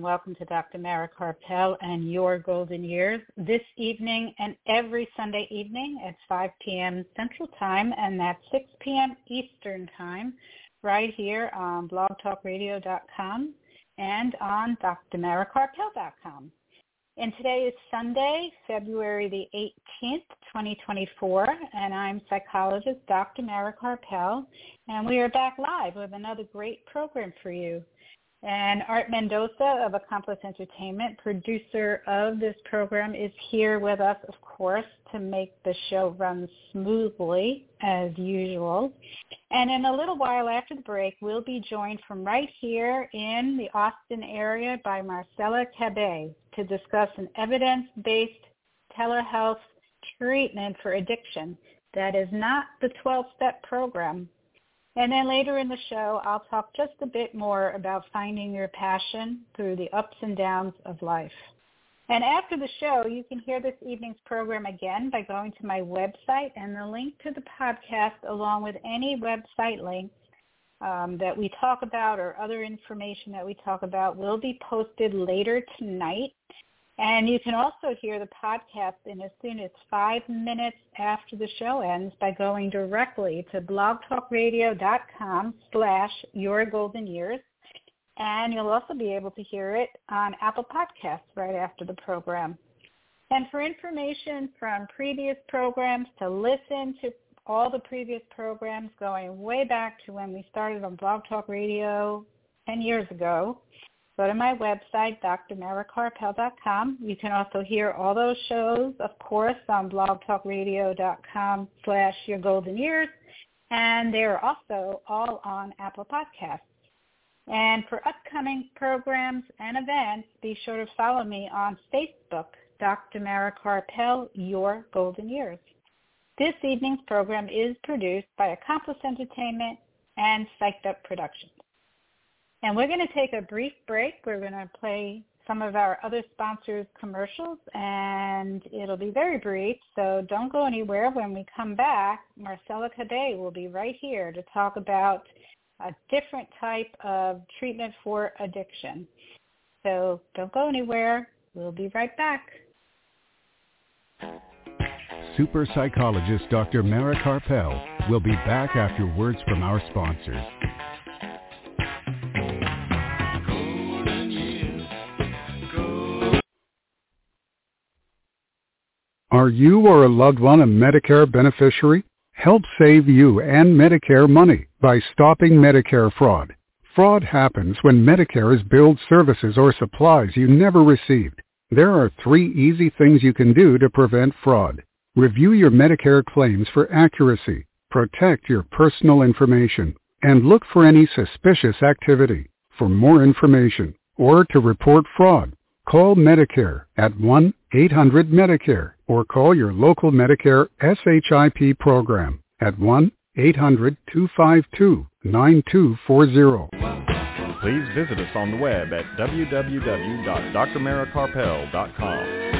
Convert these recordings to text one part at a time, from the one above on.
And welcome to Dr. Mara Karpel and Your Golden Years. This evening and every Sunday evening at 5 p.m. Central Time and that's 6 p.m. Eastern Time right here on blogtalkradio.com and on drmarakarpel.com. And today is Sunday, February the 18th, 2024, and I'm psychologist Dr. Mara Karpel, and we are back live with another great program for you. And Art Mendoza of Accomplice Entertainment, producer of this program, is here with us, of course, to make the show run smoothly as usual. And in a little while after the break, we'll be joined from right here in the Austin area by Marcela Cabay to discuss an evidence-based telehealth treatment for addiction that is not the 12-step program and then later in the show, I'll talk just a bit more about finding your passion through the ups and downs of life. And after the show, you can hear this evening's program again by going to my website and the link to the podcast along with any website links um, that we talk about or other information that we talk about will be posted later tonight. And you can also hear the podcast in as soon as five minutes after the show ends by going directly to blogtalkradio.com slash your golden years. And you'll also be able to hear it on Apple Podcasts right after the program. And for information from previous programs, to listen to all the previous programs going way back to when we started on Blog Talk Radio 10 years ago, go to my website, drmarakarpel.com. You can also hear all those shows, of course, on blogtalkradio.com slash your golden years. And they're also all on Apple Podcasts. And for upcoming programs and events, be sure to follow me on Facebook, Dr. Mara Your Golden Years. This evening's program is produced by Accomplice Entertainment and Psyched Up Productions. And we're going to take a brief break. We're going to play some of our other sponsors' commercials, and it'll be very brief, so don't go anywhere. When we come back, Marcela Cabay will be right here to talk about a different type of treatment for addiction. So don't go anywhere. We'll be right back. Super psychologist Dr. Mara Karpel will be back after words from our sponsors. Are you or a loved one a Medicare beneficiary? Help save you and Medicare money by stopping Medicare fraud. Fraud happens when Medicare is billed services or supplies you never received. There are three easy things you can do to prevent fraud. Review your Medicare claims for accuracy, protect your personal information, and look for any suspicious activity. For more information or to report fraud, call Medicare at 1-800-MEDICARE or call your local Medicare SHIP program at 1-800-252-9240. Please visit us on the web at www.drmarakarpel.com.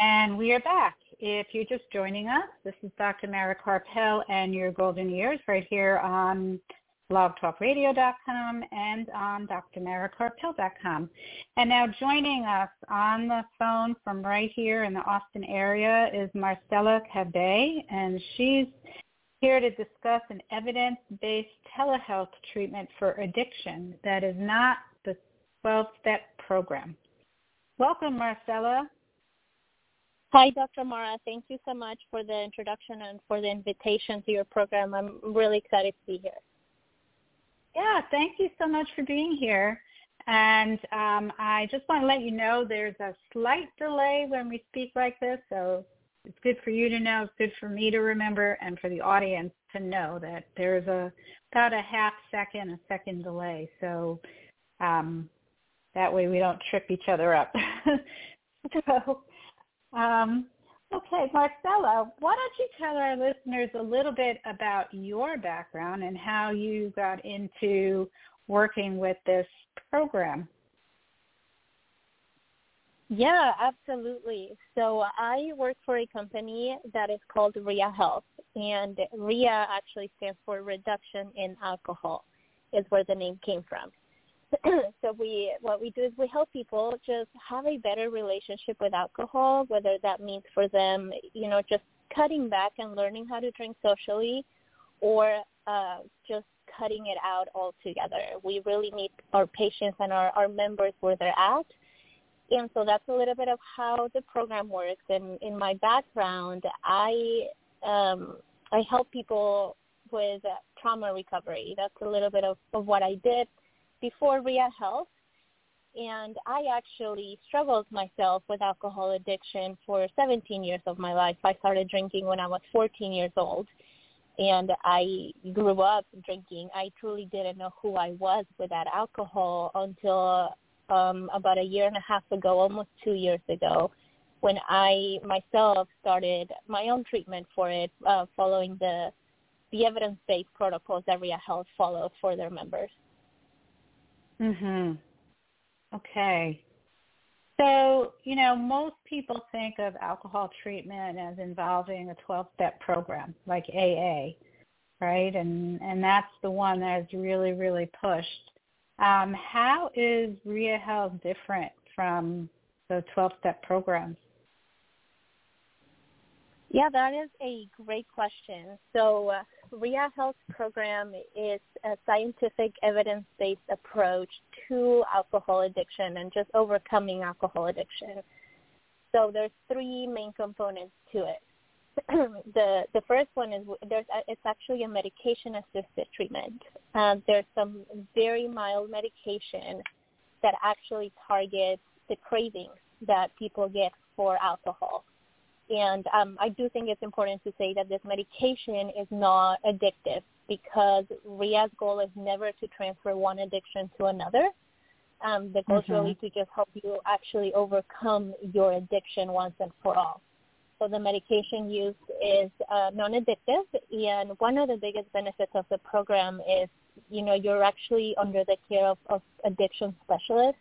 And we are back. If you're just joining us, this is Dr. Mara Karpel and your golden years right here on blogtalkradio.com and on drmarakarpel.com. And now joining us on the phone from right here in the Austin area is Marcela Cabay, and she's here to discuss an evidence-based telehealth treatment for addiction that is not the 12-step program. Welcome, Marcela. Hi, Dr. Mara. Thank you so much for the introduction and for the invitation to your program. I'm really excited to be here. Yeah, thank you so much for being here. And um, I just want to let you know there's a slight delay when we speak like this, so it's good for you to know, it's good for me to remember, and for the audience to know that there's a about a half second, a second delay. So um, That way we don't trip each other up. so, um, okay, Marcela, why don't you tell our listeners a little bit about your background and how you got into working with this program? Yeah, absolutely. So I work for a company that is called RIA Health, and RIA actually stands for Reduction in Alcohol, is where the name came from. so we what we do is we help people just have a better relationship with alcohol, whether that means for them, you know, just cutting back and learning how to drink socially, or uh, just cutting it out altogether. We really meet our patients and our, our members where they're at and so that's a little bit of how the program works. And in my background, I um, I help people with trauma recovery. That's a little bit of, of what I did before RIA Health. And I actually struggled myself with alcohol addiction for 17 years of my life. I started drinking when I was 14 years old. And I grew up drinking. I truly didn't know who I was without alcohol until um, about a year and a half ago, almost two years ago, when I myself started my own treatment for it, uh, following the the evidence-based protocols that RIA Health follows for their members. Mhm. Okay. So, you know, most people think of alcohol treatment as involving a 12-step program like AA, right? And and that's the one that's really really pushed. Um, how is RIA Health different from the 12-step programs? Yeah, that is a great question. So uh, RIA Health program is a scientific evidence-based approach to alcohol addiction and just overcoming alcohol addiction. So there's three main components to it. the the first one is there's it's actually a medication assisted treatment. Um, there's some very mild medication that actually targets the cravings that people get for alcohol. And um, I do think it's important to say that this medication is not addictive because RIA's goal is never to transfer one addiction to another. Um, the goal mm-hmm. is really to just help you actually overcome your addiction once and for all. So the medication used is uh, non-addictive, and one of the biggest benefits of the program is, you know, you're actually under the care of, of addiction specialists.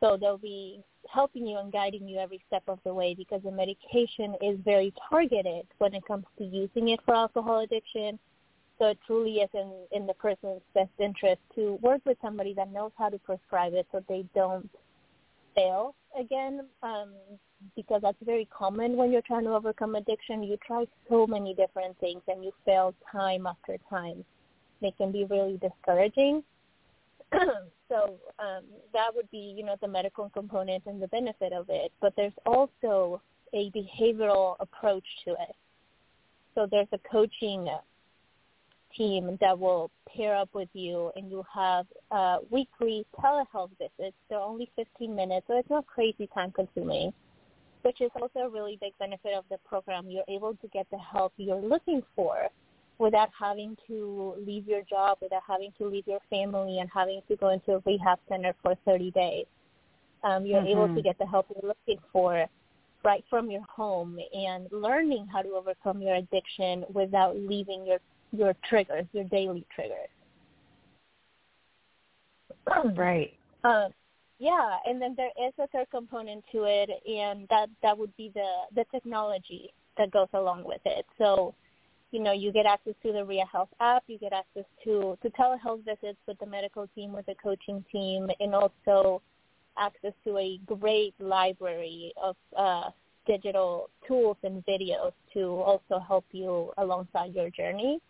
So they'll be helping you and guiding you every step of the way because the medication is very targeted when it comes to using it for alcohol addiction. So it truly is in, in the person's best interest to work with somebody that knows how to prescribe it so they don't fail again um, because that's very common when you're trying to overcome addiction. You try so many different things and you fail time after time. It can be really discouraging. so um, that would be, you know, the medical component and the benefit of it. But there's also a behavioral approach to it. So there's a coaching team that will pair up with you and you have uh, weekly telehealth visits. They're only 15 minutes, so it's not crazy time consuming, which is also a really big benefit of the program. You're able to get the help you're looking for without having to leave your job, without having to leave your family and having to go into a rehab center for 30 days. Um, you're mm-hmm. able to mm-hmm. get the help you're looking for right from your home and learning how to overcome your addiction without leaving your your triggers, your daily triggers. right. Um, yeah, and then there is a third component to it, and that that would be the the technology that goes along with it. So, you know, you get access to the RIA Health app, you get access to to telehealth visits with the medical team, with the coaching team, and also access to a great library of uh, digital tools and videos to also help you alongside your journey.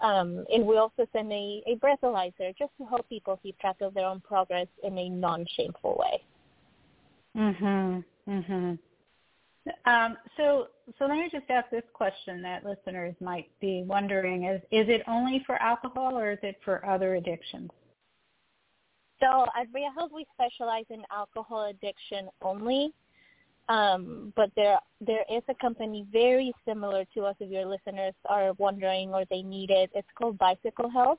Um, and we also send a, a breathalyzer just to help people keep track of their own progress in a non-shameful way. Mhm. Mhm. Um, so, so let me just ask this question that listeners might be wondering: is is it only for alcohol, or is it for other addictions? So at RIA Health, we specialize in alcohol addiction only. Um, but there there is a company very similar to us if your listeners are wondering or they need it. It's called Bicycle Health.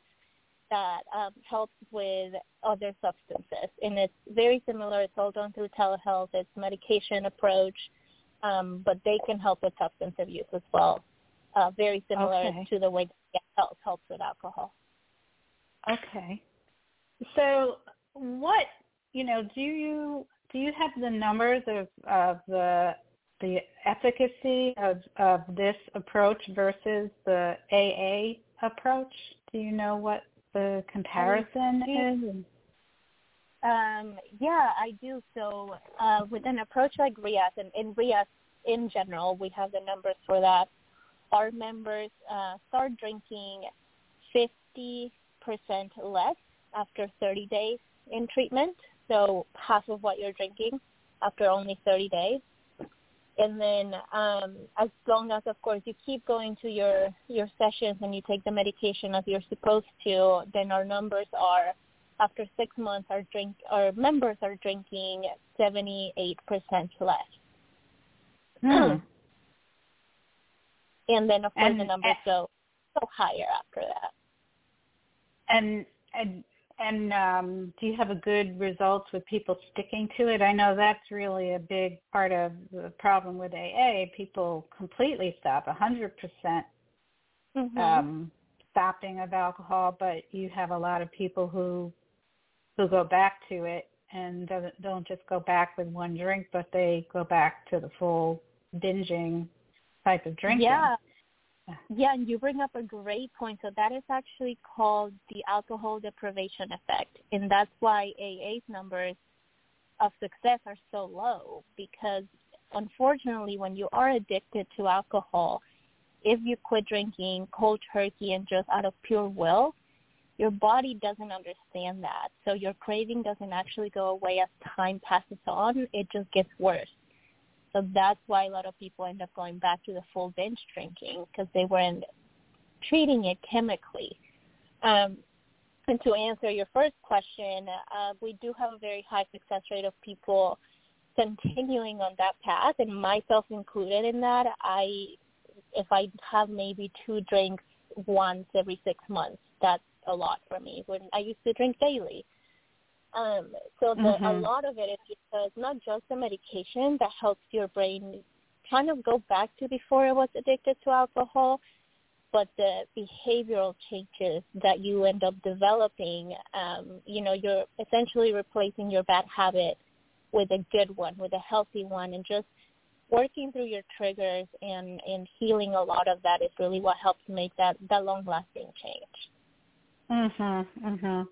that um, helps with other substances, and it's very similar. It's all done through telehealth. It's medication approach, um, but they can help with substance abuse as well. Uh, very similar okay. to the way Health helps with alcohol. Okay. So, what you know? Do you do you have the numbers of of the the efficacy of of this approach versus the AA approach? Do you know what the comparison is? Um, yeah, I do. So uh, with an approach like RIA's, and in RIA's in general, we have the numbers for that. Our members uh, start drinking 50% less after 30 days in treatment, so half of what you're drinking after only 30 days and then um, as long as of course you keep going to your your sessions and you take the medication as you're supposed to then our numbers are after six months our drink our members are drinking seventy eight percent less hmm. and then of course and, the numbers go go higher after that and and and um, do you have a good results with people sticking to it? I know that's really a big part of the problem with AA. People completely stop, 100% mm-hmm. um, stopping of alcohol, but you have a lot of people who who go back to it and don't just go back with one drink, but they go back to the full binging type of drinking. Yeah, yeah, and you bring up a great point. So that is actually called the alcohol deprivation effect, and that's why AA's numbers of success are so low because unfortunately when you are addicted to alcohol, if you quit drinking cold turkey and just out of pure will, your body doesn't understand that. So your craving doesn't actually go away as time passes on. It just gets worse. So that's why a lot of people end up going back to the full binge drinking because they weren't treating it chemically. Um, and to answer your first question, uh, we do have a very high success rate of people continuing on that path, and myself included in that. I, if I have maybe two drinks once every six months, that's a lot for me. When I used to drink daily, um, so the, mm-hmm. a lot of it is because not just the medication that helps your brain kind of go back to before it was addicted to alcohol, but the behavioral changes that you end up developing, um, you know, you're essentially replacing your bad habit with a good one, with a healthy one, and just working through your triggers and, and healing a lot of that is really what helps make that, that long-lasting change. Mhm, mhm.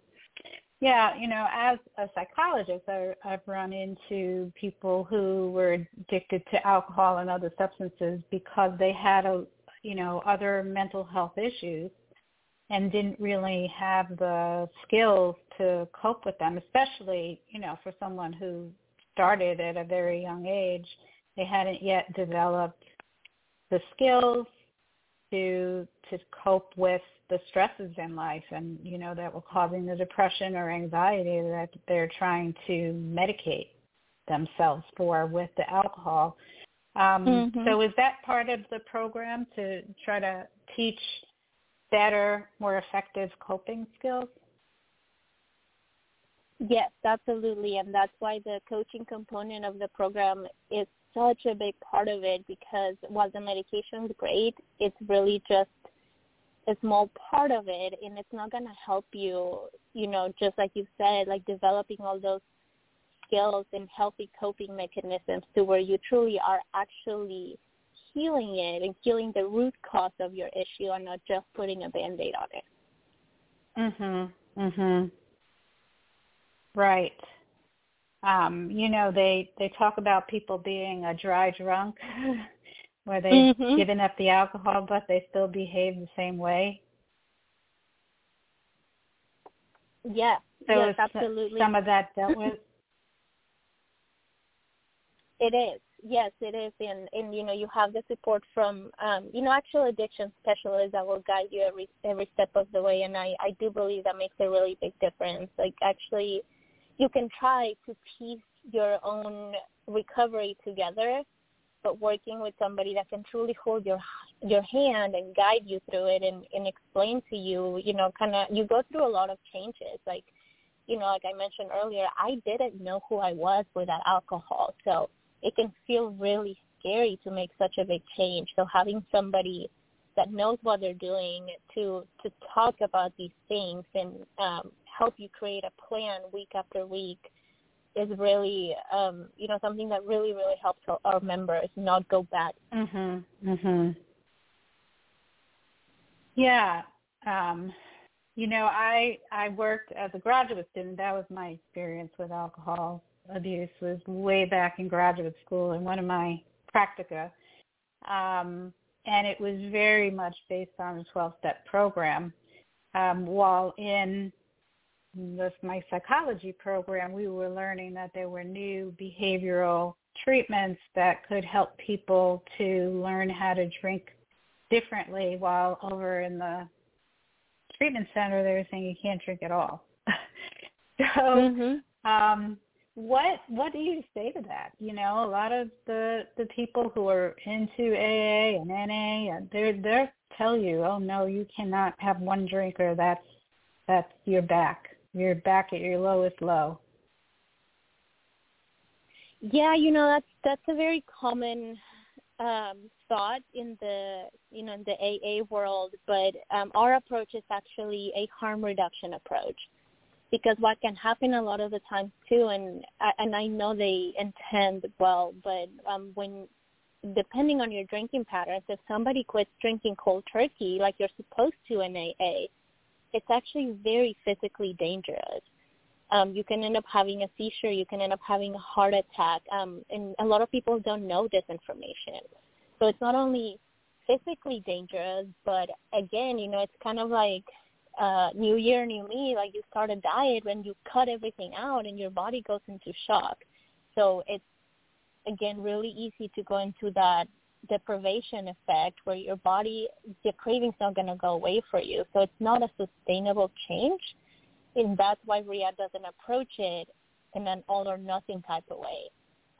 Yeah, you know, as a psychologist, I, I've run into people who were addicted to alcohol and other substances because they had a, you know, other mental health issues and didn't really have the skills to cope with them, especially, you know, for someone who started at a very young age. They hadn't yet developed the skills to to cope with the stresses in life and you know that were causing the depression or anxiety that they're trying to medicate themselves for with the alcohol. Um, mm-hmm. So is that part of the program to try to teach better, more effective coping skills? Yes, absolutely. And that's why the coaching component of the program is such a big part of it because while the medication is great, it's really just a small part of it and it's not going to help you, you know, just like you said, like developing all those skills and healthy coping mechanisms to where you truly are actually healing it and healing the root cause of your issue and not just putting a band-aid on it. Mhm. Mhm. Right. Um, you know, they they talk about people being a dry drunk where they've mm-hmm. given up the alcohol but they still behave the same way. Yeah. So yes, absolutely. Some of that dealt with. It is. Yes, it is. And, and you know, you have the support from, um, you know, actual addiction specialists that will guide you every every step of the way. And I, I do believe that makes a really big difference. Like actually, you can try to piece your own recovery together but working with somebody that can truly hold your your hand and guide you through it and, and explain to you, you know, kind of you go through a lot of changes. Like, you know, like I mentioned earlier, I didn't know who I was without alcohol, so it can feel really scary to make such a big change. So having somebody that knows what they're doing to to talk about these things and um, help you create a plan week after week is really um, you know something that really really helps our members not go back. Mhm. Mhm. Yeah. Um, you know, I I worked as a graduate student. That was my experience with alcohol abuse was way back in graduate school in one of my practica. Um, and it was very much based on a 12-step program. Um, while in this, my psychology program, we were learning that there were new behavioral treatments that could help people to learn how to drink differently while over in the treatment center they were saying you can't drink at all. so mm-hmm. um what what do you say to that? You know, a lot of the the people who are into AA and NA, and they're they're tell you, oh no, you cannot have one drink or that's that's your back. You're back at your lowest low. Yeah, you know that's that's a very common um, thought in the you know in the AA world, but um, our approach is actually a harm reduction approach because what can happen a lot of the time too and and I know they intend well but um when depending on your drinking patterns if somebody quits drinking cold turkey like you're supposed to in AA it's actually very physically dangerous um you can end up having a seizure you can end up having a heart attack um and a lot of people don't know this information so it's not only physically dangerous but again you know it's kind of like uh, new year, new me, like you start a diet when you cut everything out and your body goes into shock. So it's, again, really easy to go into that deprivation effect where your body, the craving's not going to go away for you. So it's not a sustainable change. And that's why Rehab doesn't approach it in an all or nothing type of way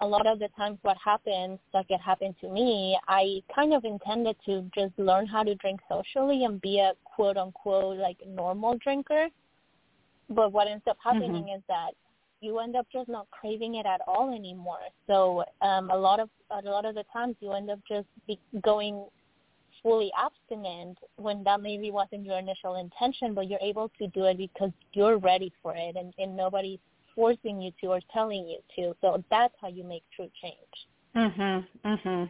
a lot of the times what happens, like it happened to me, I kind of intended to just learn how to drink socially and be a quote unquote like normal drinker. But what ends up happening mm-hmm. is that you end up just not craving it at all anymore. So um, a lot of a lot of the times you end up just be going fully abstinent when that maybe wasn't your initial intention, but you're able to do it because you're ready for it and, and nobody's forcing you to or telling you to. So that's how you make true change. Mhm. Mhm.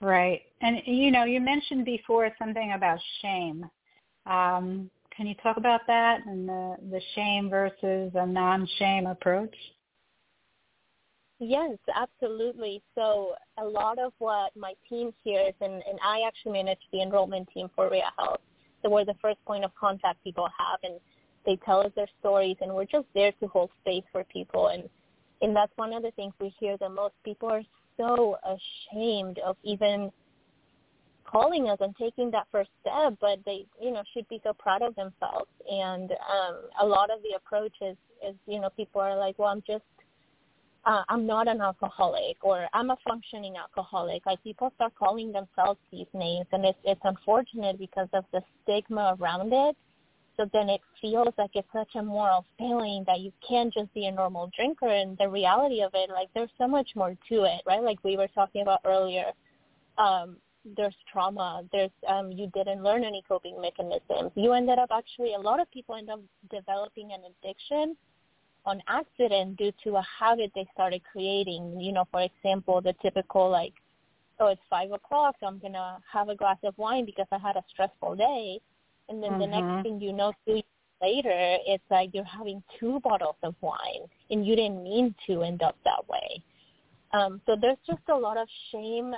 Right. And you know, you mentioned before something about shame. Um, can you talk about that and the the shame versus a non-shame approach? Yes, absolutely. So a lot of what my team hears, and, and I actually manage the enrollment team for Ria Health. So we're the first point of contact people have, and they tell us their stories, and we're just there to hold space for people. And and that's one of the things we hear the most. People are so ashamed of even calling us and taking that first step, but they, you know, should be so proud of themselves. And um, a lot of the approach is, is, you know, people are like, well, I'm just, uh, I'm not an alcoholic, or I'm a functioning alcoholic. Like people start calling themselves these names, and it's it's unfortunate because of the stigma around it so then it feels like it's such a moral failing that you can't just be a normal drinker and the reality of it like there's so much more to it right like we were talking about earlier um there's trauma there's um you didn't learn any coping mechanisms you ended up actually a lot of people end up developing an addiction on accident due to a habit they started creating you know for example the typical like oh it's five o'clock so i'm gonna have a glass of wine because i had a stressful day and then mm-hmm. the next mm-hmm. thing you know, two years later, it's like you're having two bottles of wine, and you didn't mean to end up that way. Um, so there's just a lot of shame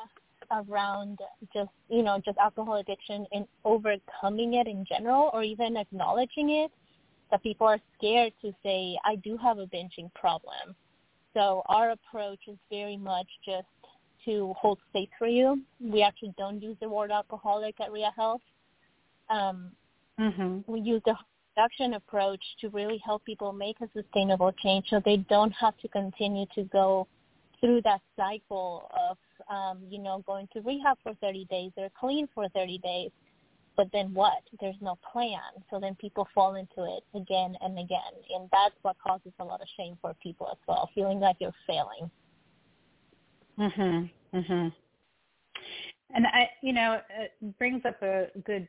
around just you know just alcohol addiction and overcoming it in general, or even acknowledging it. That people are scared to say, I do have a binging problem. So our approach is very much just to hold space for you. We actually don't use the word alcoholic at Ria Health. Um, Mm-hmm. We use the reduction approach to really help people make a sustainable change so they don't have to continue to go through that cycle of um, you know, going to rehab for 30 days, they're clean for 30 days, but then what? There's no plan. So then people fall into it again and again, and that's what causes a lot of shame for people as well, feeling like you're failing. Mhm. Mhm. And I, you know, it brings up a good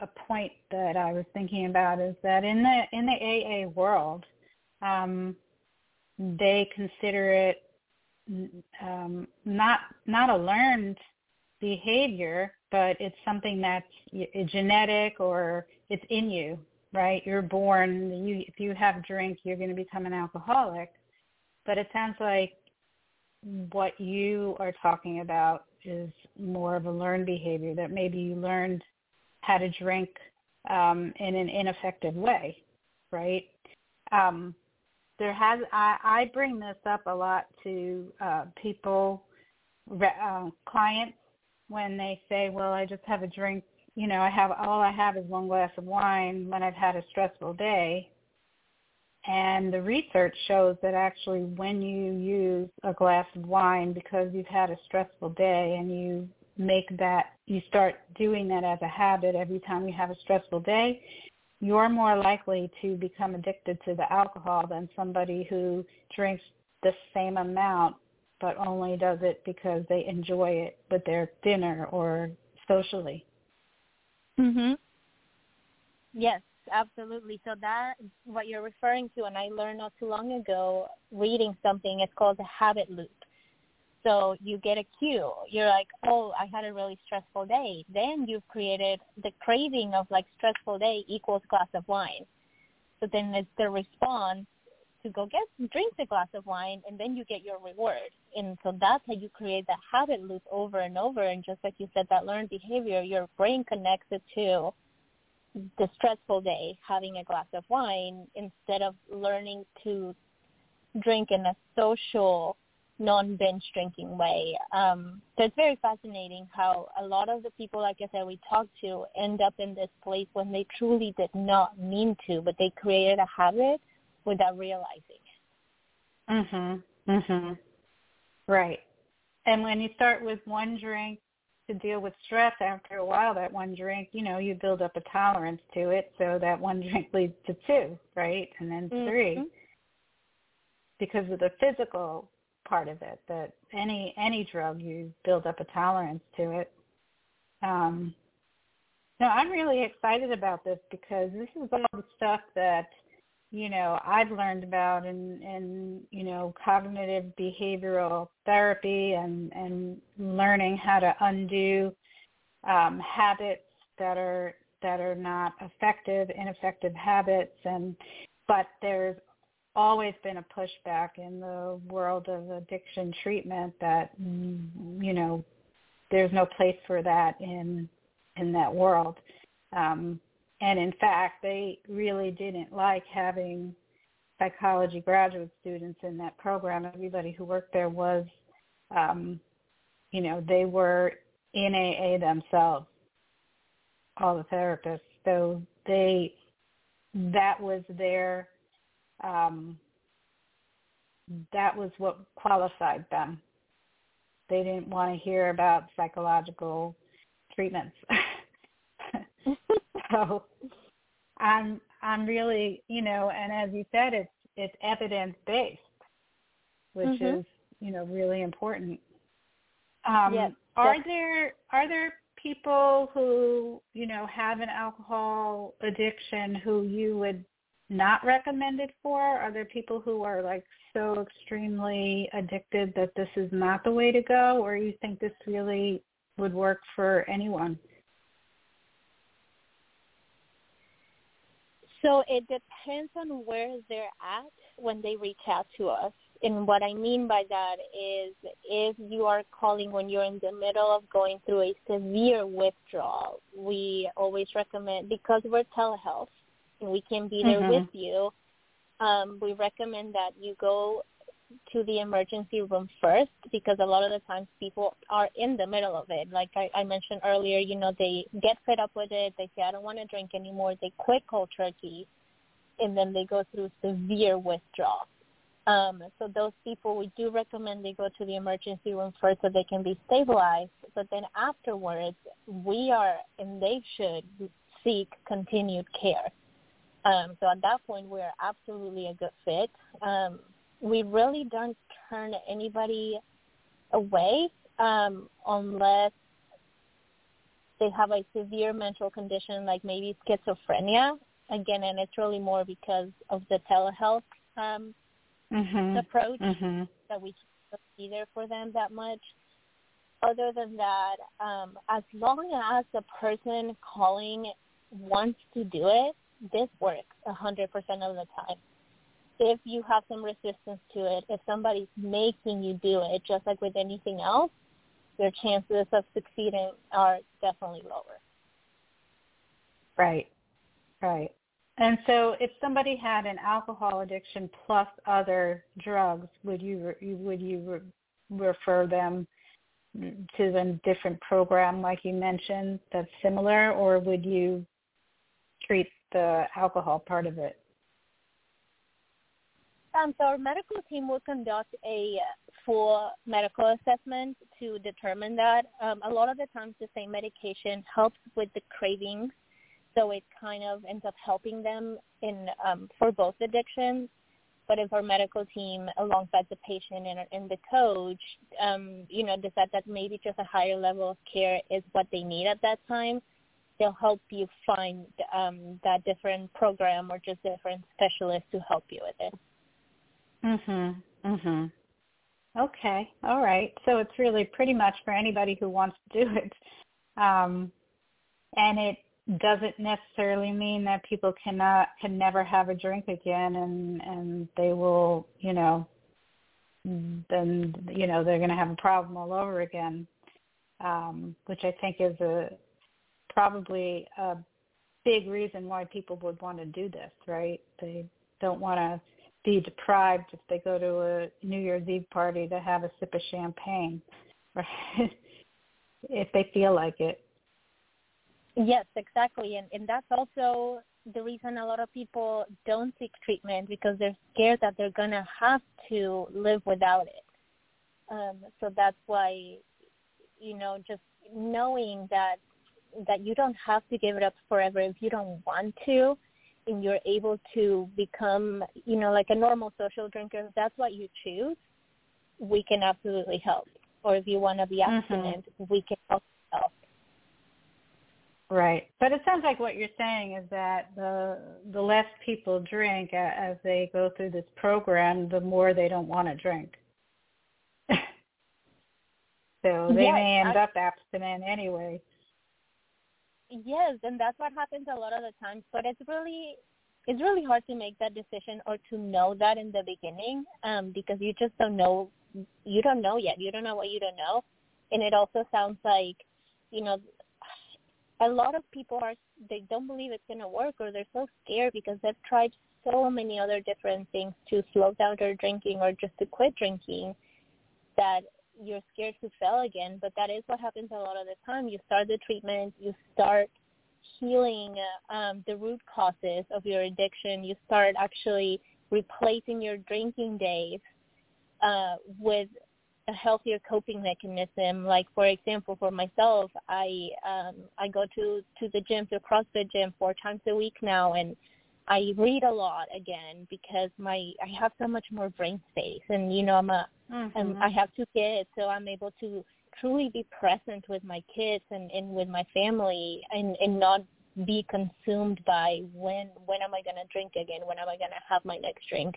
a point that I was thinking about is that in the in the AA world, um, they consider it um, not not a learned behavior, but it's something that's genetic or it's in you, right? You're born. You if you have drink, you're going to become an alcoholic. But it sounds like what you are talking about is more of a learned behavior that maybe you learned how to drink um, in an ineffective way, right? Um, there has I, I bring this up a lot to uh, people, uh, clients, when they say, "Well, I just have a drink." You know, I have all I have is one glass of wine when I've had a stressful day. And the research shows that actually when you use a glass of wine because you've had a stressful day and you make that, you start doing that as a habit every time you have a stressful day, you're more likely to become addicted to the alcohol than somebody who drinks the same amount but only does it because they enjoy it with their dinner or socially. Mhm. Yes, absolutely. So that what you're referring to and I learned not too long ago reading something it's called the habit loop. So you get a cue. You're like, oh, I had a really stressful day. Then you've created the craving of like stressful day equals glass of wine. So then it's the response to go get drink the glass of wine and then you get your reward. And so that's how you create that habit loop over and over. And just like you said, that learned behavior, your brain connects it to the stressful day, having a glass of wine instead of learning to drink in a social non-binge drinking way. Um, so it's very fascinating how a lot of the people, like I said, we talk to end up in this place when they truly did not mean to, but they created a habit without realizing it. Mhm. Mhm. Right. And when you start with one drink to deal with stress after a while that one drink, you know, you build up a tolerance to it so that one drink leads to two, right? And then 3 mm-hmm. Because of the physical part of it that any any drug you build up a tolerance to it. Um no i'm really excited about this because this is all the stuff that you know i've learned about in in you know cognitive behavioral therapy and and learning how to undo um habits that are that are not effective ineffective habits. And but there's always been a pushback in the world of addiction treatment that you know there's no place for that in in that world. Um, and in fact they really didn't like having psychology graduate students in that program. Everybody who worked there was um, you know they were in AA themselves all the therapists. So they that was their um, that was what qualified them. They didn't want to hear about psychological treatments. so I'm I'm really you know, and as you said, it's it's evidence based, which mm-hmm. is you know really important. Um, yes. Are yes. there are there people who you know have an alcohol addiction who you would not recommended for? Are there people who are like so extremely addicted that this is not the way to go, or you think this really would work for anyone? So it depends on where they're at when they reach out to us. And what I mean by that is if you are calling when you're in the middle of going through a severe withdrawal, we always recommend, because we're telehealth, and we can be there mm-hmm. with you, um, we recommend that you go to the emergency room first because a lot of the times people are in the middle of it. Like I, I mentioned earlier, you know, they get fed up with it. They say, I don't want to drink anymore. They quit cold turkey, and then they go through severe withdrawal. Um, so those people, we do recommend they go to the emergency room first so they can be stabilized. But then afterwards, we are and they should seek continued care. Um, so at that point, we're absolutely a good fit. Um, we really don't turn anybody away um, unless they have a severe mental condition like maybe schizophrenia. Again, and it's really more because of the telehealth um, mm-hmm. approach mm-hmm. that we can't be there for them that much. Other than that, um, as long as the person calling wants to do it, this works a 100% of the time. If you have some resistance to it, if somebody's making you do it, just like with anything else, your chances of succeeding are definitely lower. Right, right. And so, if somebody had an alcohol addiction plus other drugs, would you would you refer them to a different program, like you mentioned, that's similar, or would you treat the alcohol part of it? Um, so our medical team will conduct a full medical assessment to determine that. Um, a lot of the times the same medication helps with the cravings, so it kind of ends up helping them in um, for both addictions. But if our medical team, alongside the patient and, and the coach, um, you know, decide that maybe just a higher level of care is what they need at that time, they'll help you find um, that different program or just different specialist to help you with it. Mhm. Mhm. Okay. All right. So it's really pretty much for anybody who wants to do it. Um, and it doesn't necessarily mean that people cannot can never have a drink again and and they will, you know, then you know they're going to have a problem all over again. Um, which I think is a probably a big reason why people would want to do this, right? They don't want to be deprived if they go to a New Year's Eve party to have a sip of champagne, right? if they feel like it. Yes, exactly. And and that's also the reason a lot of people don't seek treatment because they're scared that they're going to have to live without it. Um, so that's why, you know, just knowing that that you don't have to give it up forever if you don't want to, and you're able to become, you know, like a normal social drinker, if that's what you choose, we can absolutely help. Or if you want to be mm-hmm. abstinent, mm-hmm. we can help. help. Right, but it sounds like what you're saying is that the the less people drink as they go through this program, the more they don't want to drink. so they yes, may end I, up abstinent anyway. Yes, and that's what happens a lot of the times. But it's really it's really hard to make that decision or to know that in the beginning um, because you just don't know you don't know yet. You don't know what you don't know, and it also sounds like you know a lot of people are they don't believe it's going to work or they're so scared because they've tried so many other different things to slow down their drinking or just to quit drinking that you're scared to fail again, but that is what happens a lot of the time. You start the treatment, you start healing um, the root causes of your addiction. You start actually replacing your drinking days uh, with a healthier coping mechanism. Like for example, for myself, I um, I go to to the gym, to CrossFit gym four times a week now, and I read a lot again because my I have so much more brain space, and you know I'm a mm-hmm. I'm, I have two kids, so I'm able to truly be present with my kids and, and with my family, and and not be consumed by when when am I gonna drink again? When am I gonna have my next drink?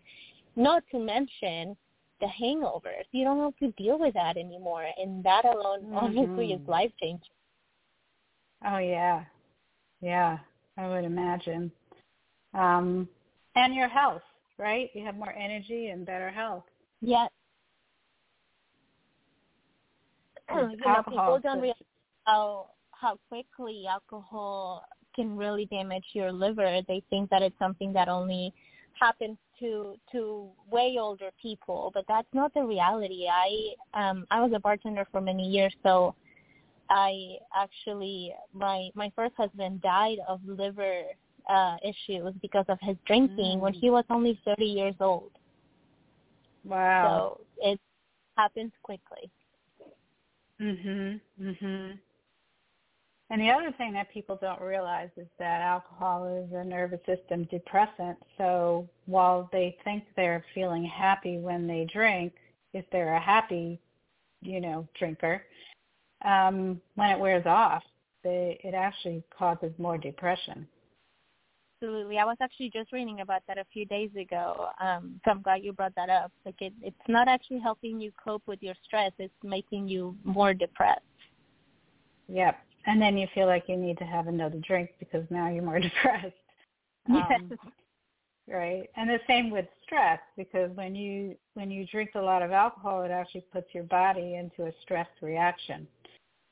Not to mention the hangovers. You don't have to deal with that anymore, and that alone mm-hmm. honestly is life changing. Oh yeah, yeah, I would imagine um, and your health, right? You have more energy and better health. Yes. you know, people don't realize how how quickly alcohol can really damage your liver. They think that it's something that only happens to to way older people, but that's not the reality. I um I was a bartender for many years, so I actually my my first husband died of liver uh, issues because of his drinking mm. when he was only 30 years old. Wow. So it happens quickly. Mhm. Mhm. And the other thing that people don't realize is that alcohol is a nervous system depressant. So while they think they're feeling happy when they drink, if they're a happy, you know, drinker, um, when it wears off, they, it actually causes more depression. Absolutely. I was actually just reading about that a few days ago. Um, so I'm glad you brought that up. Like it, it's not actually helping you cope with your stress. It's making you more depressed. Yep. And then you feel like you need to have another drink because now you're more depressed. Yes. Um, right. And the same with stress because when you when you drink a lot of alcohol, it actually puts your body into a stress reaction.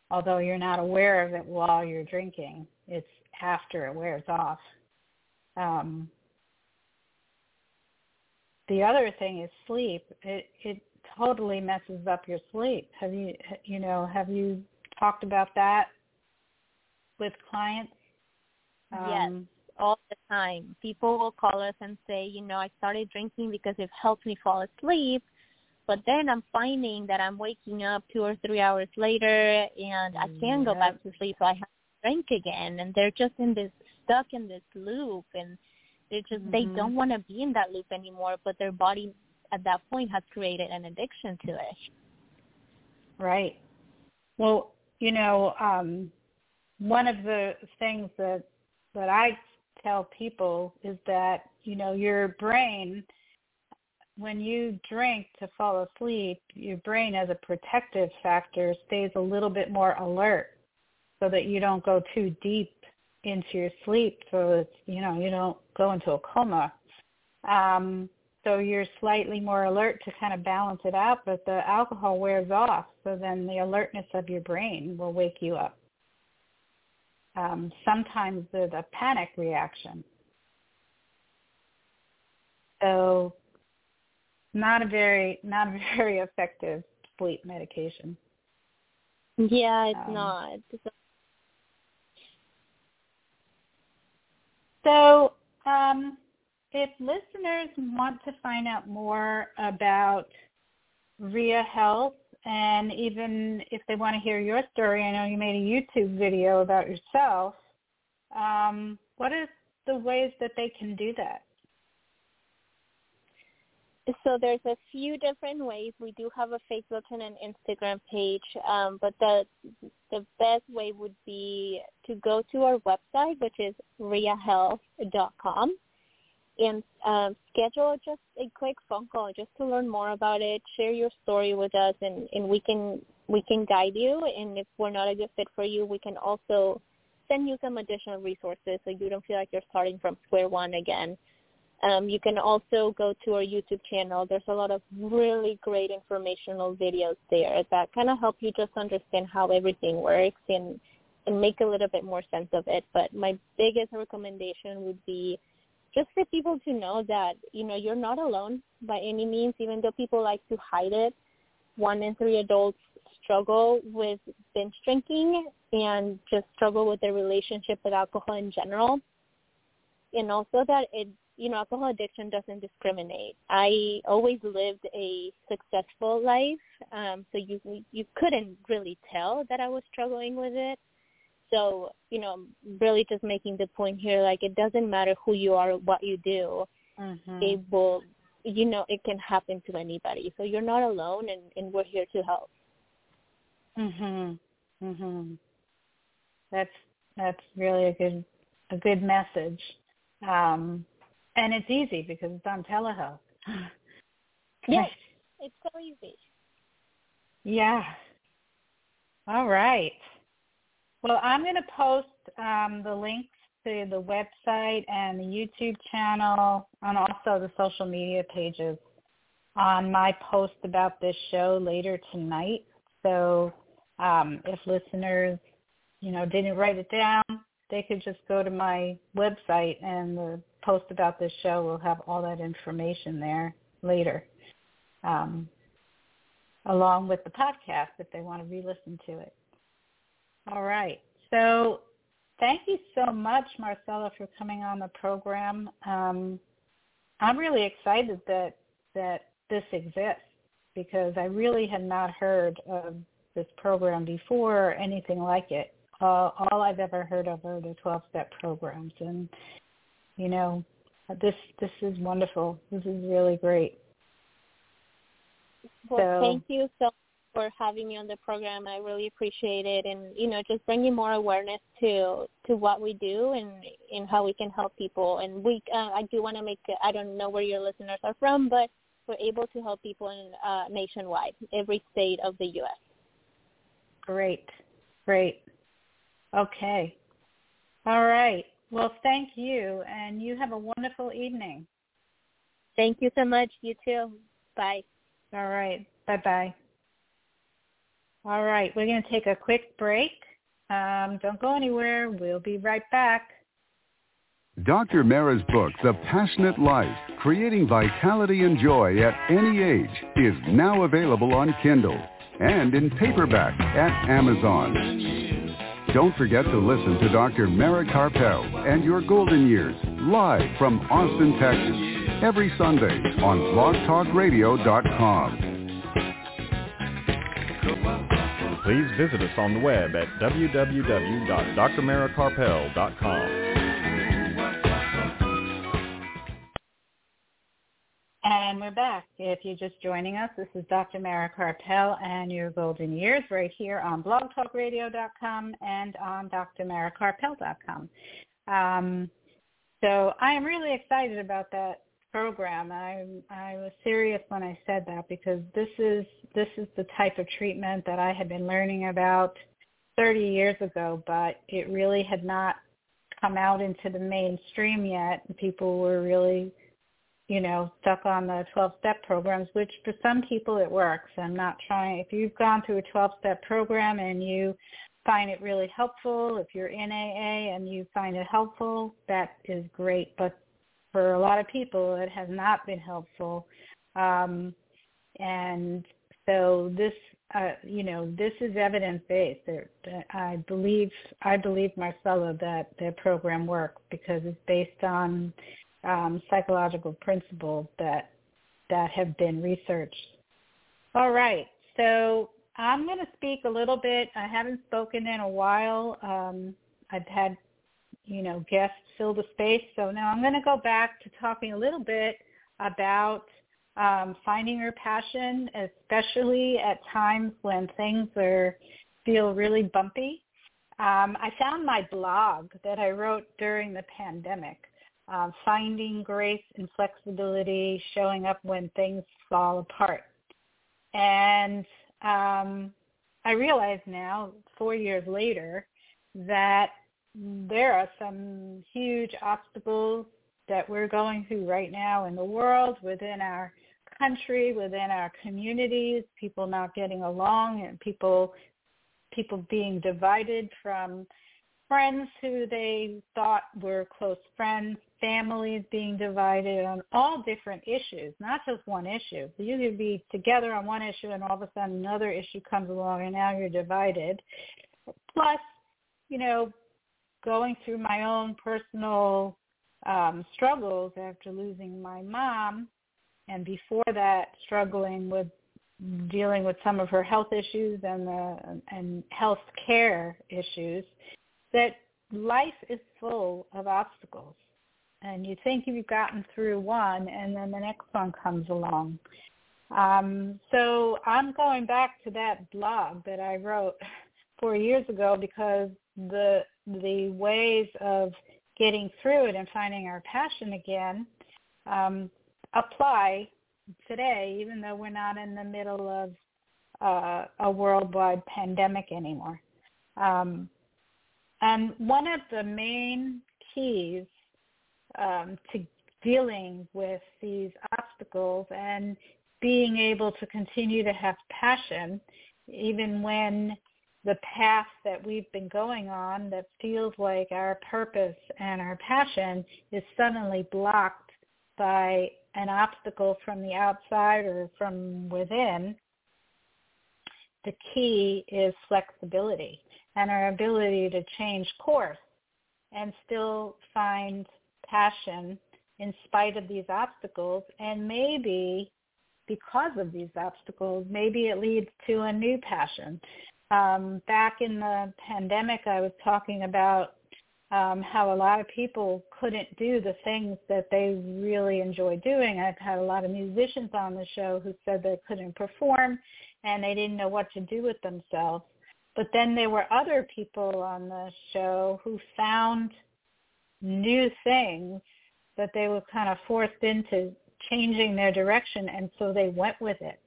Although you're not aware of it while you're drinking, it's after it wears off. Um, the other thing is sleep. It it totally messes up your sleep. Have you you know have you talked about that with clients? yes, Um, all the time. People will call us and say, you know, I started drinking because it helped me fall asleep, but then I'm finding that I'm waking up two or three hours later and I can't go back to sleep, so I have to drink again. And they're just in this stuck in this loop, and they just they Mhm. don't want to be in that loop anymore. But their body at that point has created an addiction to it. Right. Well, you know, um, one of the things that that I tell people is that you know your brain, when you drink to fall asleep, your brain as a protective factor stays a little bit more alert, so that you don't go too deep into your sleep, so it's you know you don't go into a coma. Um, so you're slightly more alert to kind of balance it out, but the alcohol wears off, so then the alertness of your brain will wake you up. Um, sometimes there's a panic reaction. So not a very not a very effective sleep medication. Yeah, it's Um, not. So So um, if listeners want to find out more about RIA Health and even if they want to hear your story, I know you made a YouTube video about yourself. Um, what are the ways that they can do that? So there's a few different ways. We do have a Facebook and an Instagram page, um, but the the best way would be to go to our website, which is riahealth.com, and um, schedule just a quick phone call just to learn more about it. Share your story with us, and, and we can we can guide you. And if we're not a good fit for you, we can also send you some additional resources so you don't feel like you're starting from square one again. Um, you can also go to our YouTube channel. There's a lot of really great informational videos there that kind of help you just understand how everything works and and make a little bit more sense of it. But my biggest recommendation would be just for people to know that you know you're not alone by any means. Even though people like to hide it, one in three adults struggle with binge drinking and just struggle with their relationship with alcohol in general and also that it you know alcohol addiction doesn't discriminate i always lived a successful life um so you you couldn't really tell that i was struggling with it so you know really just making the point here like it doesn't matter who you are or what you do Mm-hmm. it will you know it can happen to anybody so you're not alone and and we're here to help Mhm. Mhm. That's that's really a good a good message. Um, and it's easy because it's on telehealth. yes it's so easy Yeah. All right. Well, I'm going to post um, the links to the website and the YouTube channel and also the social media pages on my post about this show later tonight. So um, if listeners, you know, didn't write it down, they could just go to my website and the post about this show We'll have all that information there later. Um, along with the podcast if they want to re-listen to it. All right. So thank you so much, Marcela, for coming on the program. Um, I'm really excited that that this exists because I really had not heard of this program before or anything like it. Uh, all I've ever heard of are the 12-step programs, and you know, this this is wonderful. This is really great. Well, so, thank you so much for having me on the program. I really appreciate it, and you know, just bringing more awareness to to what we do and and how we can help people. And we, uh, I do want to make. I don't know where your listeners are from, but we're able to help people in uh, nationwide, every state of the U.S. Great, great. Okay. All right. Well, thank you, and you have a wonderful evening. Thank you so much. You too. Bye. All right. Bye-bye. All right. We're going to take a quick break. Um, don't go anywhere. We'll be right back. Dr. Mara's book, The Passionate Life, Creating Vitality and Joy at Any Age, is now available on Kindle and in paperback at Amazon. Don't forget to listen to Dr. Mara Karpel and Your Golden Years live from Austin, Texas, every Sunday on blogtalkradio.com. Please visit us on the web at www.drmarakarpel.com. And we're back. If you're just joining us, this is Dr. Mara Karpel and your golden years right here on blogtalkradio.com and on drmarakarpel.com. Um, so I am really excited about that program. I I was serious when I said that because this is this is the type of treatment that I had been learning about 30 years ago, but it really had not come out into the mainstream yet. People were really you know, stuck on the 12-step programs, which for some people it works. I'm not trying, if you've gone through a 12-step program and you find it really helpful, if you're in AA and you find it helpful, that is great. But for a lot of people, it has not been helpful. Um, and so this, uh, you know, this is evidence-based. I believe, I believe Marcela that their program works because it's based on um, psychological principles that that have been researched. All right, so I'm going to speak a little bit. I haven't spoken in a while. Um, I've had, you know, guests fill the space, so now I'm going to go back to talking a little bit about um, finding your passion, especially at times when things are feel really bumpy. Um, I found my blog that I wrote during the pandemic um, finding grace and flexibility, showing up when things fall apart. And um, I realize now, four years later, that there are some huge obstacles that we're going through right now in the world, within our country, within our communities, people not getting along and people people being divided from friends who they thought were close friends families being divided on all different issues, not just one issue. You could be together on one issue and all of a sudden another issue comes along and now you're divided. Plus, you know, going through my own personal um, struggles after losing my mom and before that struggling with dealing with some of her health issues and the and health care issues that life is full of obstacles and you think you've gotten through one and then the next one comes along. Um, so I'm going back to that blog that I wrote four years ago because the the ways of getting through it and finding our passion again um, apply today, even though we're not in the middle of uh, a worldwide pandemic anymore. Um, and one of the main keys um, to dealing with these obstacles and being able to continue to have passion even when the path that we've been going on that feels like our purpose and our passion is suddenly blocked by an obstacle from the outside or from within, the key is flexibility and our ability to change course and still find passion in spite of these obstacles and maybe because of these obstacles. Maybe it leads to a new passion. Um, back in the pandemic, I was talking about um, how a lot of people couldn't do the things that they really enjoy doing. I've had a lot of musicians on the show who said they couldn't perform and they didn't know what to do with themselves. But then there were other people on the show who found new things that they were kind of forced into changing their direction and so they went with it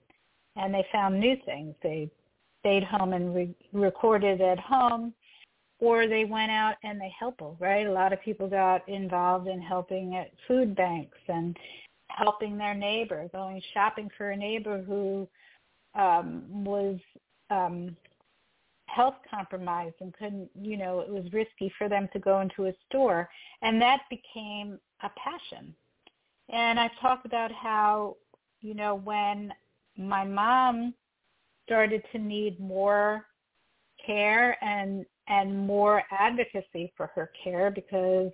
and they found new things. They stayed home and re- recorded at home or they went out and they help, right? A lot of people got involved in helping at food banks and helping their neighbor, going shopping for a neighbor who um was um health compromised and couldn't, you know, it was risky for them to go into a store. And that became a passion. And I talked about how, you know, when my mom started to need more care and and more advocacy for her care because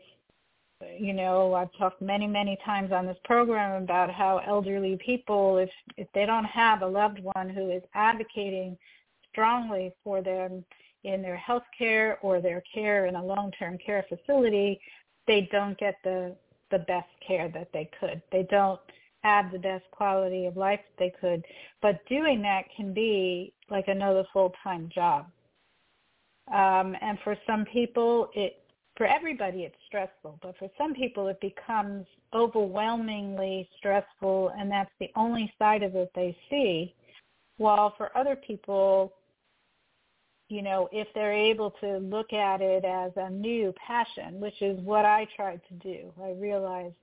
you know I've talked many many times on this program about how elderly people if if they don't have a loved one who is advocating strongly for them in their health care or their care in a long-term care facility, they don't get the the best care that they could. They don't have the best quality of life that they could. But doing that can be like another full-time job. Um, and for some people, it for everybody it's stressful, but for some people it becomes overwhelmingly stressful, and that's the only side of it they see. While for other people, you know, if they're able to look at it as a new passion, which is what I tried to do. I realized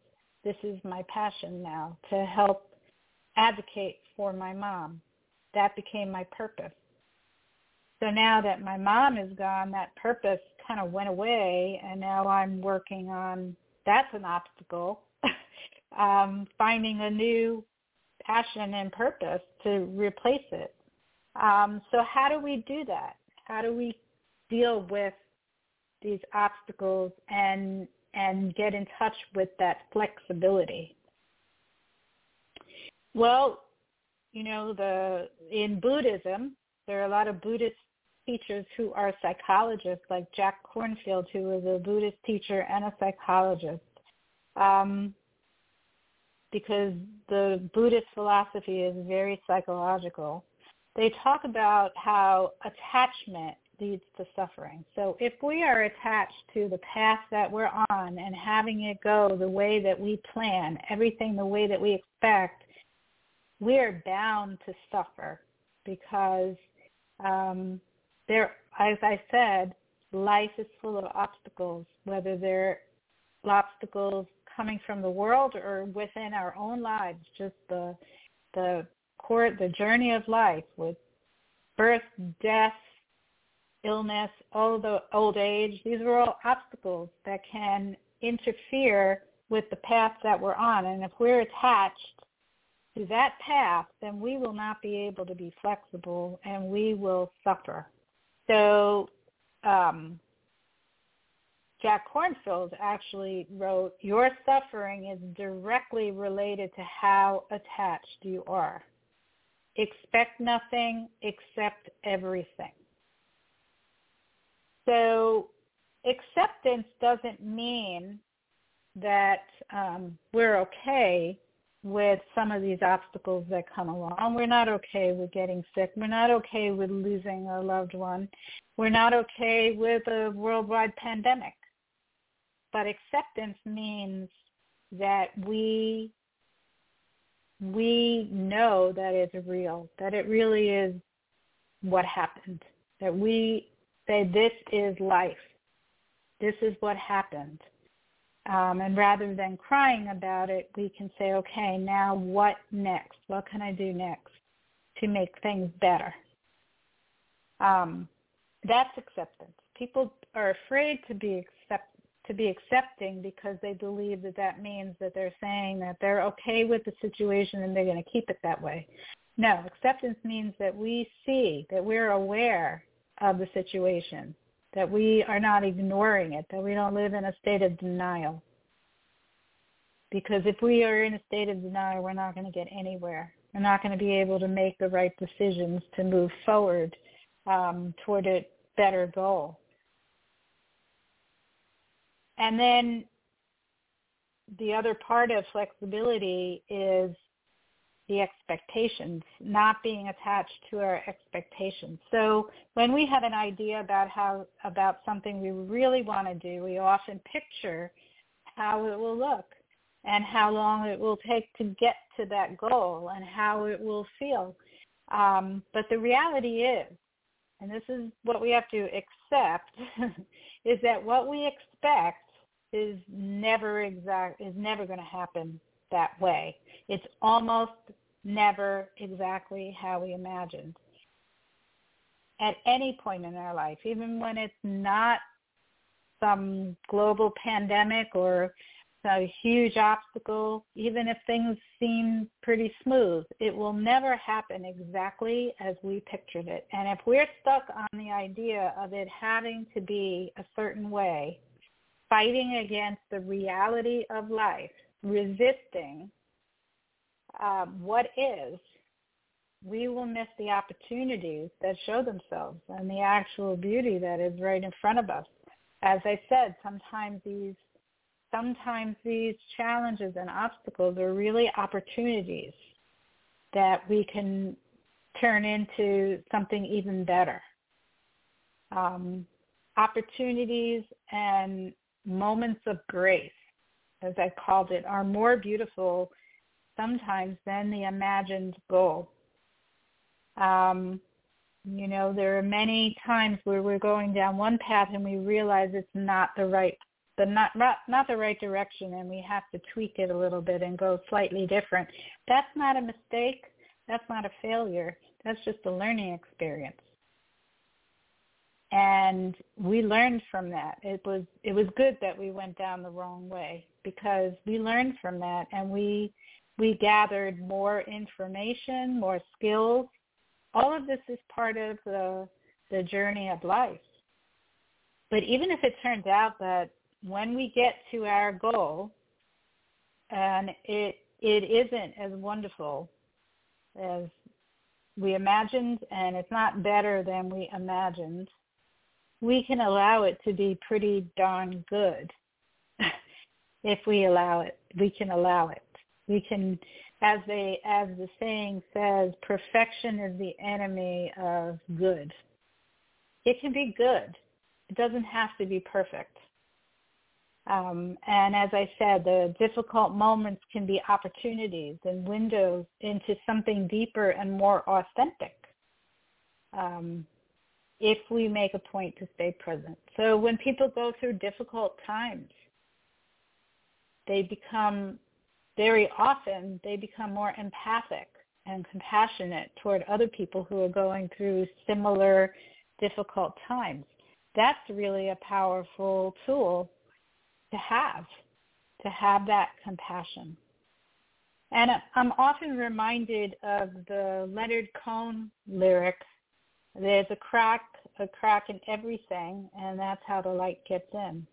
this is my passion now to help advocate for my mom. That became my purpose. So now that my mom is gone, that purpose kind of went away and now I'm working on that's an obstacle. um, finding a new passion and purpose to replace it. Um, so how do we do that? How do we deal with these obstacles and and get in touch with that flexibility? Well, you know, the in Buddhism, there are a lot of Buddhist teachers who are psychologists, like Jack Kornfield, who is a Buddhist teacher and a psychologist. Um, because the Buddhist philosophy is very psychological they talk about how attachment leads to suffering. So if we are attached to the path that we're on and having it go the way that we plan, everything the way that we expect, we are bound to suffer because um, there, as I said, life is full of obstacles, whether they're obstacles coming from the world or within our own lives, just the the the journey of life with birth, death, illness, all the old age. These are all obstacles that can interfere with the path that we're on. And if we're attached to that path, then we will not be able to be flexible and we will suffer. So um, Jack Kornfield actually wrote, your suffering is directly related to how attached you are expect nothing, accept everything. So acceptance doesn't mean that um, we're okay with some of these obstacles that come along. We're not okay with getting sick. We're not okay with losing a loved one. We're not okay with a worldwide pandemic. But acceptance means that we we know that it's real, that it really is what happened, that we say this is life, this is what happened. Um, and rather than crying about it, we can say, okay, now what next? What can I do next to make things better? Um, that's acceptance. People are afraid to be accept, to be accepting because they believe that that means that they're saying that they're okay with the situation and they're going to keep it that way. No, acceptance means that we see, that we're aware of the situation, that we are not ignoring it, that we don't live in a state of denial. Because if we are in a state of denial, we're not going to get anywhere. We're not going to be able to make the right decisions to move forward um, toward a better goal. And then the other part of flexibility is the expectations, not being attached to our expectations. So when we have an idea about how about something we really want to do, we often picture how it will look and how long it will take to get to that goal and how it will feel. Um, but the reality is, and this is what we have to accept, is that what we expect is never exact is never going to happen that way. It's almost never exactly how we imagined. At any point in our life, even when it's not some global pandemic or a huge obstacle, even if things seem pretty smooth, it will never happen exactly as we pictured it. And if we're stuck on the idea of it having to be a certain way, fighting against the reality of life, resisting uh, what is, we will miss the opportunities that show themselves and the actual beauty that is right in front of us. As I said, sometimes these sometimes these challenges and obstacles are really opportunities that we can turn into something even better. Um, opportunities and moments of grace, as I called it, are more beautiful sometimes than the imagined goal. Um, you know, there are many times where we're going down one path and we realize it's not the right the not not the right direction and we have to tweak it a little bit and go slightly different. That's not a mistake. That's not a failure. That's just a learning experience. And we learned from that. It was it was good that we went down the wrong way because we learned from that and we we gathered more information, more skills. All of this is part of the the journey of life. But even if it turns out that when we get to our goal and it it isn't as wonderful as we imagined and it's not better than we imagined, we can allow it to be pretty darn good. if we allow it, we can allow it. We can as they as the saying says, perfection is the enemy of good. It can be good. It doesn't have to be perfect. Um, and as I said, the difficult moments can be opportunities and windows into something deeper and more authentic um, if we make a point to stay present. So when people go through difficult times, they become, very often, they become more empathic and compassionate toward other people who are going through similar difficult times. That's really a powerful tool to have, to have that compassion. And I'm often reminded of the Leonard Cohen lyric, there's a crack, a crack in everything, and that's how the light gets in.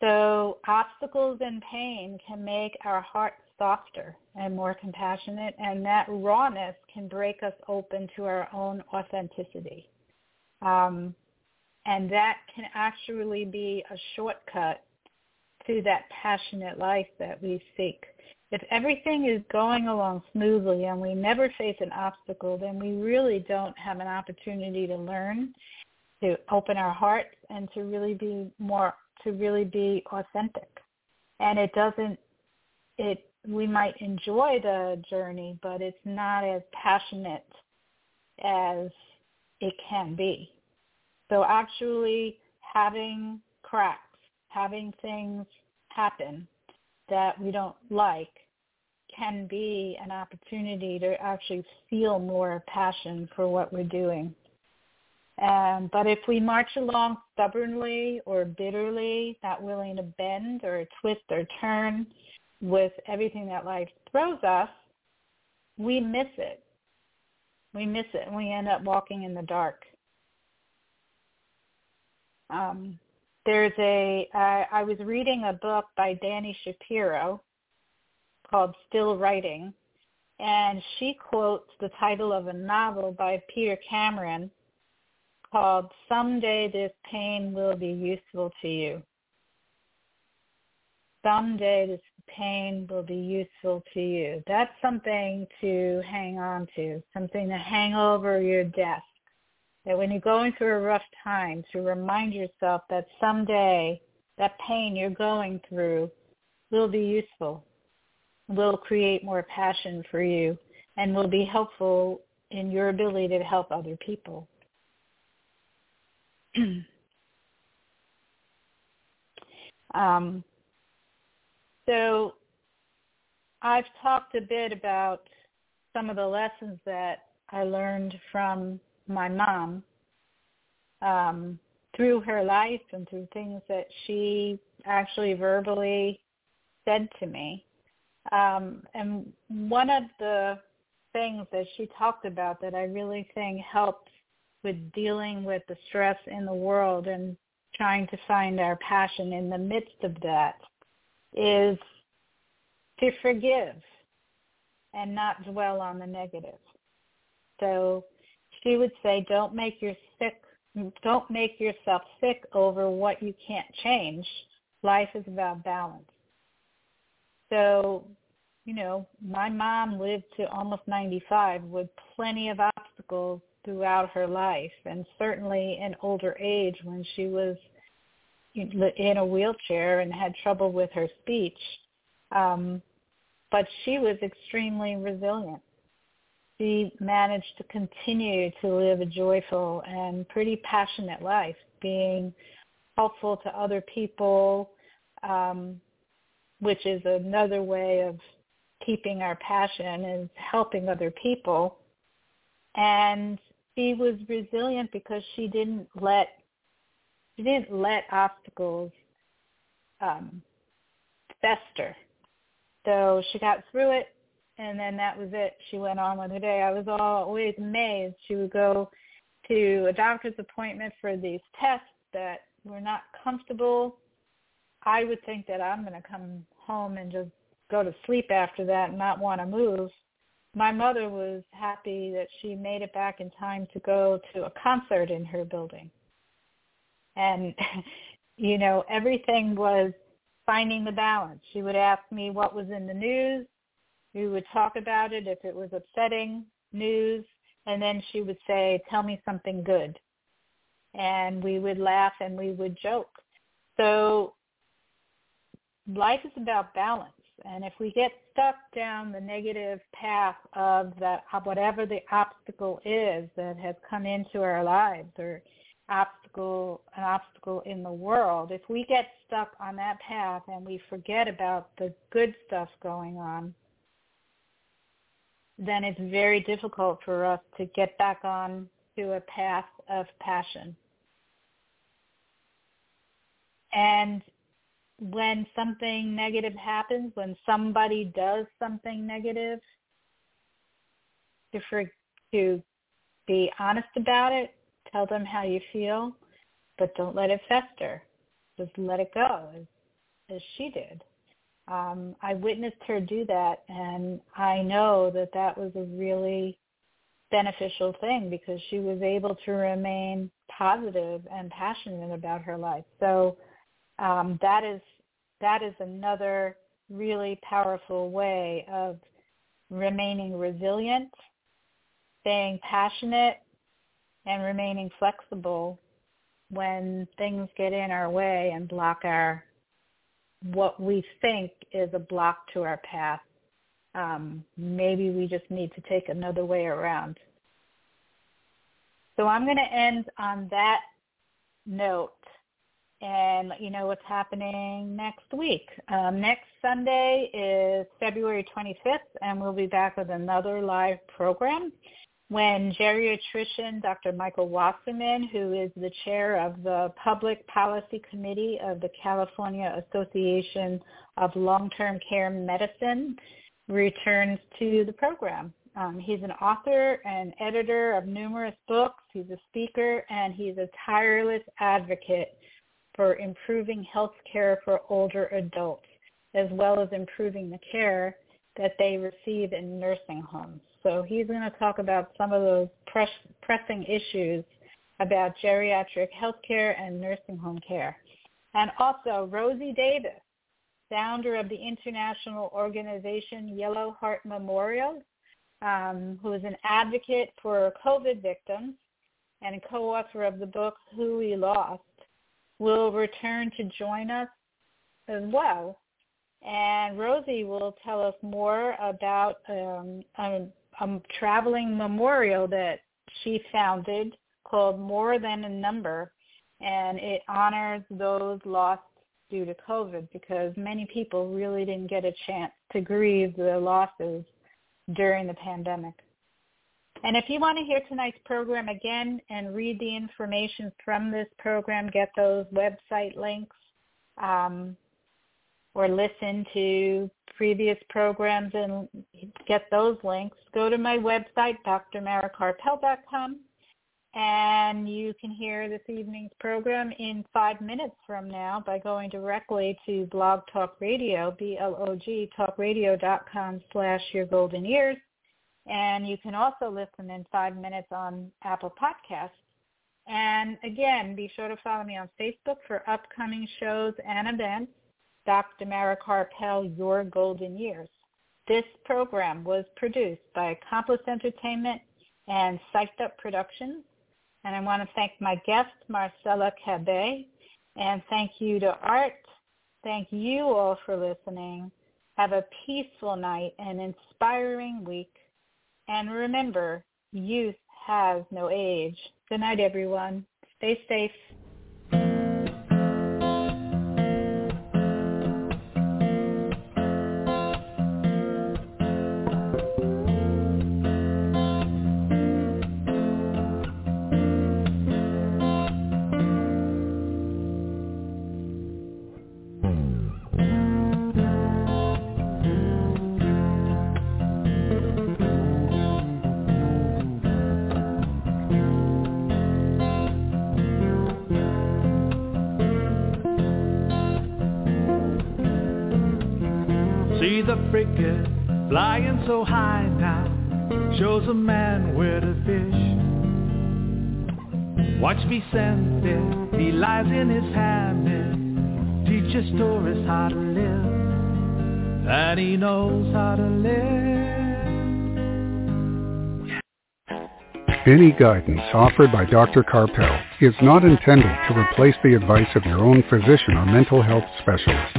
So obstacles and pain can make our hearts softer and more compassionate, and that rawness can break us open to our own authenticity. Um, and that can actually be a shortcut to that passionate life that we seek. If everything is going along smoothly and we never face an obstacle, then we really don't have an opportunity to learn, to open our hearts, and to really be more, to really be authentic. And it doesn't, it, we might enjoy the journey, but it's not as passionate as it can be. So actually having cracks having things happen that we don't like can be an opportunity to actually feel more passion for what we're doing. Um, but if we march along stubbornly or bitterly, not willing to bend or twist or turn with everything that life throws us, we miss it. We miss it and we end up walking in the dark. Um, there's a I was reading a book by Dani Shapiro called Still Writing, and she quotes the title of a novel by Peter Cameron called Someday This Pain Will Be Useful to You. Someday this pain will be useful to you. That's something to hang on to, something to hang over your desk. That when you're going through a rough time, to remind yourself that someday that pain you're going through will be useful, will create more passion for you, and will be helpful in your ability to help other people. um, so I've talked a bit about some of the lessons that I learned from my mom um, through her life and through things that she actually verbally said to me. Um, and one of the things that she talked about that I really think helped with dealing with the stress in the world and trying to find our passion in the midst of that is to forgive and not dwell on the negative. So she would say, don't make your sick, don't make yourself sick over what you can't change. Life is about balance. So, you know, my mom lived to almost 95 with plenty of obstacles throughout her life and certainly in older age when she was in a wheelchair and had trouble with her speech. Um, but she was extremely resilient. She managed to continue to live a joyful and pretty passionate life, being helpful to other people, um, which is another way of keeping our passion is helping other people. And she was resilient because she didn't let she didn't let obstacles um, fester. So she got through it, and then that was it. She went on with her day. I was always amazed. She would go to a doctor's appointment for these tests that were not comfortable. I would think that I'm going to come home and just go to sleep after that and not want to move. My mother was happy that she made it back in time to go to a concert in her building and you know everything was finding the balance. She would ask me what was in the news. We would talk about it if it was upsetting news, and then she would say, "Tell me something good," and we would laugh and we would joke. So life is about balance. And if we get stuck down the negative path of that, whatever the obstacle is that has come into our lives or obstacle an obstacle in the world if we get stuck on that path and we forget about the good stuff going on then it's very difficult for us to get back on to a path of passion and when something negative happens when somebody does something negative to for, to be honest about it Tell them how you feel, but don't let it fester. Just let it go, as, as she did. Um, I witnessed her do that, and I know that that was a really beneficial thing because she was able to remain positive and passionate about her life. So um, that is that is another really powerful way of remaining resilient, staying passionate, and remaining flexible when things get in our way and block our what we think is a block to our path. Um, maybe we just need to take another way around. So I'm going to end on that note and let you know what's happening next week. Um, next Sunday is February 25th, and we'll be back with another live program when geriatrician Dr. Michael Wasserman, who is the chair of the Public Policy Committee of the California Association of Long-Term Care Medicine, returns to the program. Um, he's an author and editor of numerous books. He's a speaker, and he's a tireless advocate for improving health care for older adults, as well as improving the care that they receive in nursing homes. So he's going to talk about some of those press, pressing issues about geriatric healthcare and nursing home care. And also Rosie Davis, founder of the international organization Yellow Heart Memorial, um, who is an advocate for COVID victims and co-author of the book Who We Lost, will return to join us as well. And Rosie will tell us more about um, a, a traveling memorial that she founded called More Than a Number, and it honors those lost due to COVID because many people really didn't get a chance to grieve the losses during the pandemic. And if you want to hear tonight's program again and read the information from this program, get those website links, um, or listen to previous programs and get those links, go to my website, drmarakarpel.com, and you can hear this evening's program in five minutes from now by going directly to Blog Talk Radio, B-L-O-G, talkradio.com slash your golden years. And you can also listen in five minutes on Apple Podcasts. And again, be sure to follow me on Facebook for upcoming shows and events. Dr. Mara Karpel, Your Golden Years. This program was produced by Accomplice Entertainment and Psyched Up Productions and I want to thank my guest, Marcela Cabay. And thank you to Art. Thank you all for listening. Have a peaceful night and inspiring week. And remember, youth has no age. Good night, everyone. Stay safe. It, he lies in his hammock, teaches tourists how to live, and he knows how to live. Any guidance offered by Dr. Karpel is not intended to replace the advice of your own physician or mental health specialist.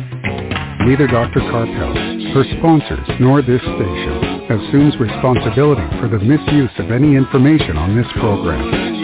Neither Dr. Karpel, her sponsors, nor this station assumes responsibility for the misuse of any information on this program.